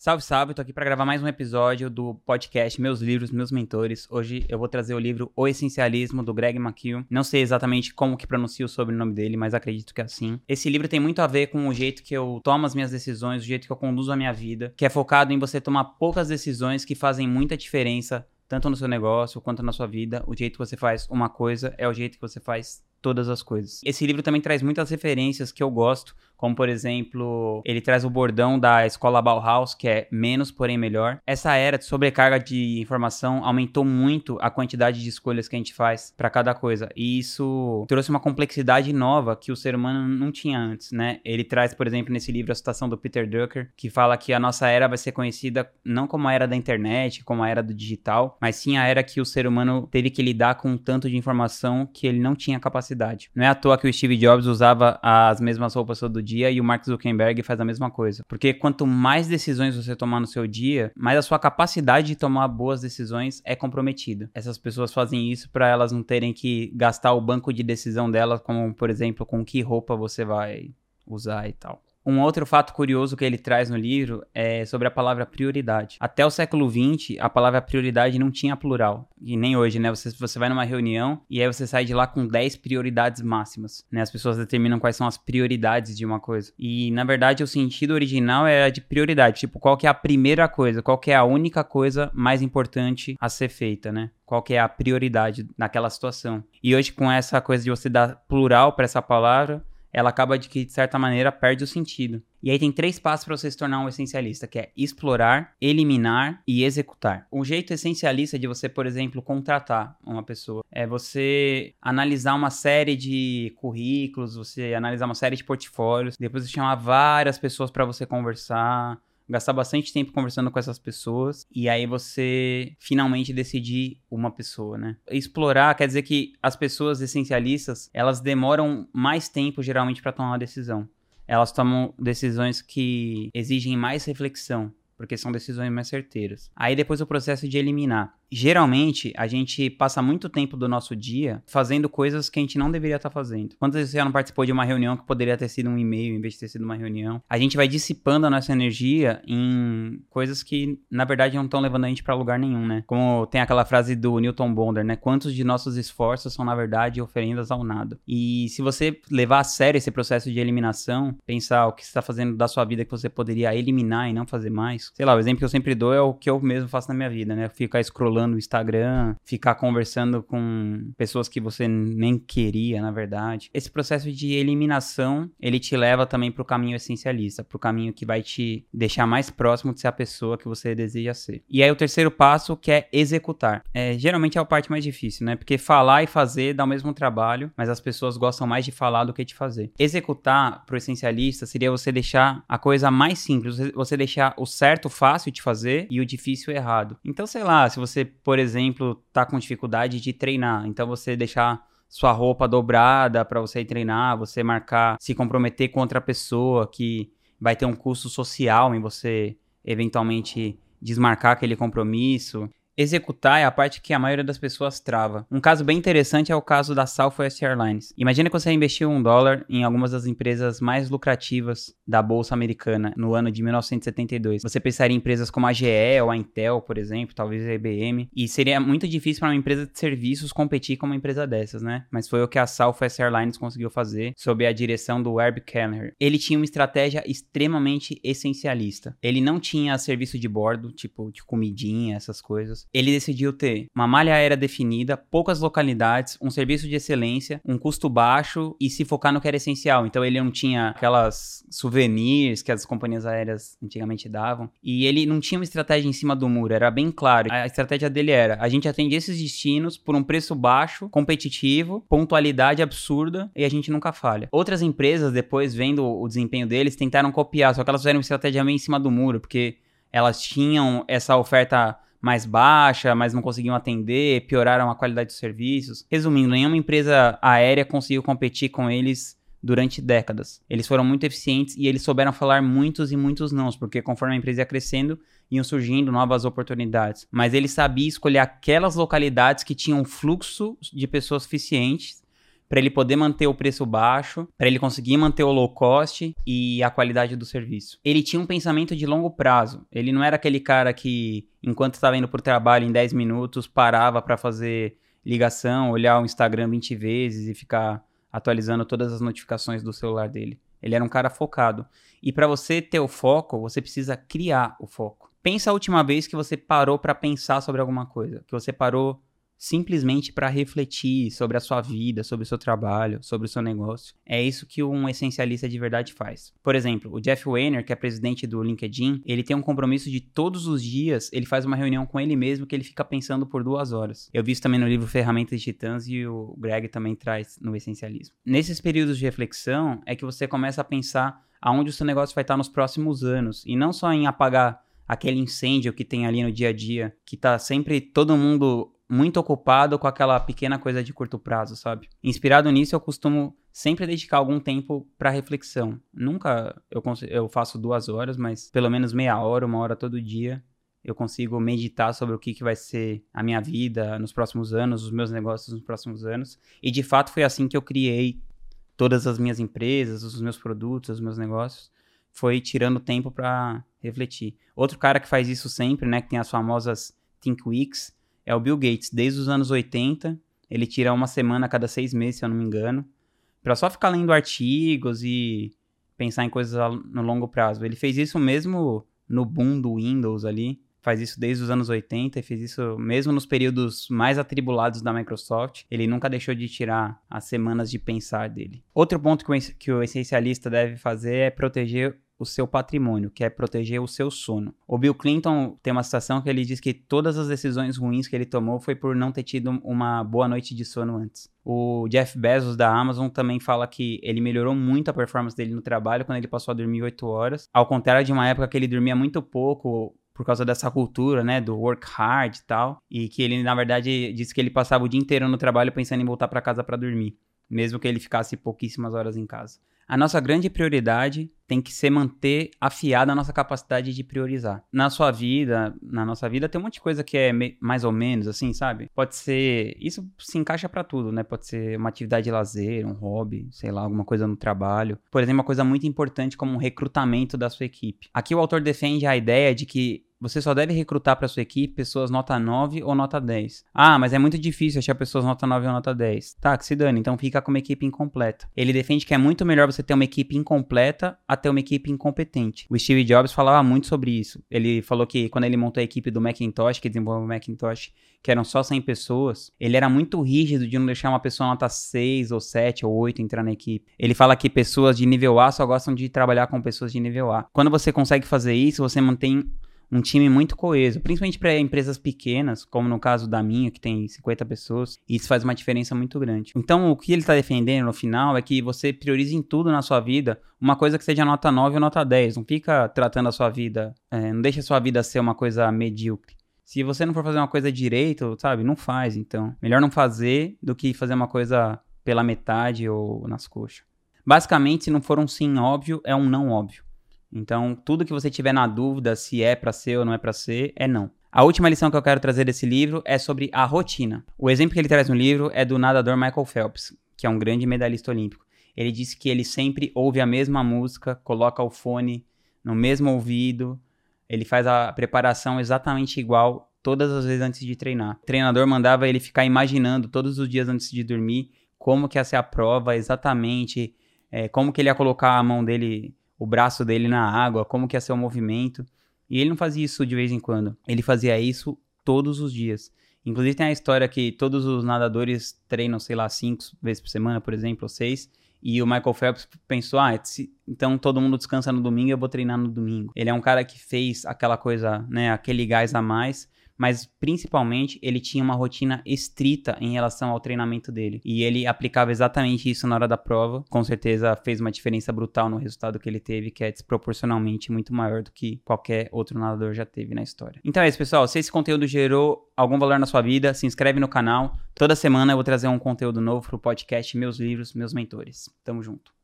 Salve, salve, tô aqui para gravar mais um episódio do podcast Meus Livros, Meus Mentores. Hoje eu vou trazer o livro O Essencialismo, do Greg McKeown. Não sei exatamente como que pronuncio o sobrenome dele, mas acredito que é assim. Esse livro tem muito a ver com o jeito que eu tomo as minhas decisões, o jeito que eu conduzo a minha vida, que é focado em você tomar poucas decisões que fazem muita diferença tanto no seu negócio quanto na sua vida. O jeito que você faz uma coisa é o jeito que você faz todas as coisas. Esse livro também traz muitas referências que eu gosto, como por exemplo, ele traz o bordão da escola Bauhaus, que é menos, porém melhor. Essa era de sobrecarga de informação aumentou muito a quantidade de escolhas que a gente faz para cada coisa, e isso trouxe uma complexidade nova que o ser humano não tinha antes, né? Ele traz, por exemplo, nesse livro a citação do Peter Drucker, que fala que a nossa era vai ser conhecida não como a era da internet, como a era do digital, mas sim a era que o ser humano teve que lidar com um tanto de informação que ele não tinha capacidade. Não é à toa que o Steve Jobs usava as mesmas roupas todo dia e o Mark Zuckerberg faz a mesma coisa. Porque quanto mais decisões você tomar no seu dia, mais a sua capacidade de tomar boas decisões é comprometida. Essas pessoas fazem isso para elas não terem que gastar o banco de decisão delas, como por exemplo, com que roupa você vai usar e tal. Um outro fato curioso que ele traz no livro é sobre a palavra prioridade. Até o século XX, a palavra prioridade não tinha plural. E nem hoje, né? Você, você vai numa reunião e aí você sai de lá com 10 prioridades máximas. Né? As pessoas determinam quais são as prioridades de uma coisa. E, na verdade, o sentido original era de prioridade. Tipo, qual que é a primeira coisa? Qual que é a única coisa mais importante a ser feita, né? qual que é a prioridade naquela situação. E hoje com essa coisa de você dar plural para essa palavra, ela acaba de que, de certa maneira, perde o sentido. E aí tem três passos para você se tornar um essencialista, que é explorar, eliminar e executar. Um jeito essencialista de você, por exemplo, contratar uma pessoa é você analisar uma série de currículos, você analisar uma série de portfólios, depois você chamar várias pessoas para você conversar, gastar bastante tempo conversando com essas pessoas e aí você finalmente decidir uma pessoa, né? Explorar quer dizer que as pessoas essencialistas, elas demoram mais tempo geralmente para tomar uma decisão. Elas tomam decisões que exigem mais reflexão, porque são decisões mais certeiras. Aí depois o processo de eliminar. Geralmente, a gente passa muito tempo do nosso dia fazendo coisas que a gente não deveria estar fazendo. Quantas vezes você não participou de uma reunião que poderia ter sido um e-mail em vez de ter sido uma reunião? A gente vai dissipando a nossa energia em coisas que, na verdade, não estão levando a gente para lugar nenhum, né? Como tem aquela frase do Newton Bonder, né? Quantos de nossos esforços são, na verdade, oferendas ao nada? E se você levar a sério esse processo de eliminação, pensar o que você está fazendo da sua vida que você poderia eliminar e não fazer mais, sei lá, o exemplo que eu sempre dou é o que eu mesmo faço na minha vida, né? Ficar scrollando rolando o Instagram, ficar conversando com pessoas que você nem queria, na verdade. Esse processo de eliminação, ele te leva também pro caminho essencialista, pro caminho que vai te deixar mais próximo de ser a pessoa que você deseja ser. E aí o terceiro passo que é executar. É, geralmente é a parte mais difícil, né? Porque falar e fazer dá o mesmo trabalho, mas as pessoas gostam mais de falar do que de fazer. Executar pro essencialista seria você deixar a coisa mais simples, você deixar o certo fácil de fazer e o difícil errado. Então, sei lá, se você por exemplo, tá com dificuldade de treinar, então você deixar sua roupa dobrada para você ir treinar, você marcar, se comprometer com outra pessoa que vai ter um custo social em você eventualmente desmarcar aquele compromisso. Executar é a parte que a maioria das pessoas trava. Um caso bem interessante é o caso da Southwest Airlines. Imagina que você investiu um dólar em algumas das empresas mais lucrativas da bolsa americana no ano de 1972. Você pensaria em empresas como a GE ou a Intel, por exemplo, talvez a IBM, e seria muito difícil para uma empresa de serviços competir com uma empresa dessas, né? Mas foi o que a Southwest Airlines conseguiu fazer sob a direção do Herb Kelleher. Ele tinha uma estratégia extremamente essencialista. Ele não tinha serviço de bordo, tipo de comidinha, essas coisas ele decidiu ter uma malha aérea definida, poucas localidades, um serviço de excelência, um custo baixo e se focar no que era essencial. Então ele não tinha aquelas souvenirs que as companhias aéreas antigamente davam. E ele não tinha uma estratégia em cima do muro, era bem claro. A estratégia dele era: a gente atende esses destinos por um preço baixo, competitivo, pontualidade absurda e a gente nunca falha. Outras empresas, depois vendo o desempenho deles, tentaram copiar, só que elas fizeram uma estratégia meio em cima do muro, porque elas tinham essa oferta mais baixa, mas não conseguiam atender, pioraram a qualidade dos serviços. Resumindo, nenhuma empresa aérea conseguiu competir com eles durante décadas. Eles foram muito eficientes e eles souberam falar muitos e muitos nãos, porque conforme a empresa ia crescendo, iam surgindo novas oportunidades. Mas ele sabia escolher aquelas localidades que tinham fluxo de pessoas suficientes para ele poder manter o preço baixo, para ele conseguir manter o low cost e a qualidade do serviço. Ele tinha um pensamento de longo prazo. Ele não era aquele cara que, enquanto estava indo para o trabalho em 10 minutos, parava para fazer ligação, olhar o Instagram 20 vezes e ficar atualizando todas as notificações do celular dele. Ele era um cara focado. E para você ter o foco, você precisa criar o foco. Pensa a última vez que você parou para pensar sobre alguma coisa, que você parou simplesmente para refletir sobre a sua vida, sobre o seu trabalho, sobre o seu negócio. É isso que um essencialista de verdade faz. Por exemplo, o Jeff Weiner, que é presidente do LinkedIn, ele tem um compromisso de todos os dias, ele faz uma reunião com ele mesmo que ele fica pensando por duas horas. Eu vi isso também no livro Ferramentas de Titãs e o Greg também traz no essencialismo. Nesses períodos de reflexão é que você começa a pensar aonde o seu negócio vai estar nos próximos anos e não só em apagar aquele incêndio que tem ali no dia a dia, que tá sempre todo mundo muito ocupado com aquela pequena coisa de curto prazo, sabe? Inspirado nisso, eu costumo sempre dedicar algum tempo para reflexão. Nunca eu, eu faço duas horas, mas pelo menos meia hora, uma hora todo dia, eu consigo meditar sobre o que, que vai ser a minha vida nos próximos anos, os meus negócios nos próximos anos. E de fato foi assim que eu criei todas as minhas empresas, os meus produtos, os meus negócios. Foi tirando tempo para refletir. Outro cara que faz isso sempre, né, que tem as famosas Think Weeks, é o Bill Gates. Desde os anos 80, ele tira uma semana a cada seis meses, se eu não me engano, para só ficar lendo artigos e pensar em coisas no longo prazo. Ele fez isso mesmo no boom do Windows ali, faz isso desde os anos 80 e fez isso mesmo nos períodos mais atribulados da Microsoft. Ele nunca deixou de tirar as semanas de pensar dele. Outro ponto que o essencialista deve fazer é proteger o seu patrimônio, que é proteger o seu sono. O Bill Clinton tem uma citação que ele diz que todas as decisões ruins que ele tomou foi por não ter tido uma boa noite de sono antes. O Jeff Bezos da Amazon também fala que ele melhorou muito a performance dele no trabalho quando ele passou a dormir 8 horas, ao contrário de uma época que ele dormia muito pouco por causa dessa cultura, né, do work hard e tal, e que ele na verdade disse que ele passava o dia inteiro no trabalho pensando em voltar para casa para dormir, mesmo que ele ficasse pouquíssimas horas em casa a nossa grande prioridade tem que ser manter afiada a nossa capacidade de priorizar. Na sua vida, na nossa vida, tem um monte de coisa que é mais ou menos assim, sabe? Pode ser. Isso se encaixa para tudo, né? Pode ser uma atividade de lazer, um hobby, sei lá, alguma coisa no trabalho. Por exemplo, uma coisa muito importante como um recrutamento da sua equipe. Aqui o autor defende a ideia de que você só deve recrutar para sua equipe pessoas nota 9 ou nota 10. Ah, mas é muito difícil achar pessoas nota 9 ou nota 10. Tá, que se dane, então fica com uma equipe incompleta. Ele defende que é muito melhor você ter uma equipe incompleta a ter uma equipe incompetente. O Steve Jobs falava muito sobre isso. Ele falou que quando ele montou a equipe do Macintosh, que desenvolveu o Macintosh, que eram só 100 pessoas, ele era muito rígido de não deixar uma pessoa nota 6 ou 7 ou 8 entrar na equipe. Ele fala que pessoas de nível A só gostam de trabalhar com pessoas de nível A. Quando você consegue fazer isso, você mantém um time muito coeso, principalmente para empresas pequenas, como no caso da minha, que tem 50 pessoas, e isso faz uma diferença muito grande. Então, o que ele está defendendo no final é que você priorize em tudo na sua vida uma coisa que seja nota 9 ou nota 10. Não fica tratando a sua vida, é, não deixa a sua vida ser uma coisa medíocre. Se você não for fazer uma coisa direito, sabe, não faz, então. Melhor não fazer do que fazer uma coisa pela metade ou nas coxas. Basicamente, se não for um sim óbvio, é um não óbvio. Então, tudo que você tiver na dúvida se é para ser ou não é para ser, é não. A última lição que eu quero trazer desse livro é sobre a rotina. O exemplo que ele traz no livro é do nadador Michael Phelps, que é um grande medalhista olímpico. Ele disse que ele sempre ouve a mesma música, coloca o fone no mesmo ouvido, ele faz a preparação exatamente igual todas as vezes antes de treinar. O treinador mandava ele ficar imaginando todos os dias antes de dormir como que ia ser a prova exatamente, é, como que ele ia colocar a mão dele o braço dele na água, como que ia ser o movimento. E ele não fazia isso de vez em quando. Ele fazia isso todos os dias. Inclusive tem a história que todos os nadadores treinam, sei lá, cinco vezes por semana, por exemplo, ou seis. E o Michael Phelps pensou, ah, então todo mundo descansa no domingo, eu vou treinar no domingo. Ele é um cara que fez aquela coisa, né, aquele gás a mais mas principalmente ele tinha uma rotina estrita em relação ao treinamento dele. E ele aplicava exatamente isso na hora da prova. Com certeza fez uma diferença brutal no resultado que ele teve, que é desproporcionalmente muito maior do que qualquer outro nadador já teve na história. Então é isso, pessoal. Se esse conteúdo gerou algum valor na sua vida, se inscreve no canal. Toda semana eu vou trazer um conteúdo novo pro podcast Meus Livros, Meus Mentores. Tamo junto.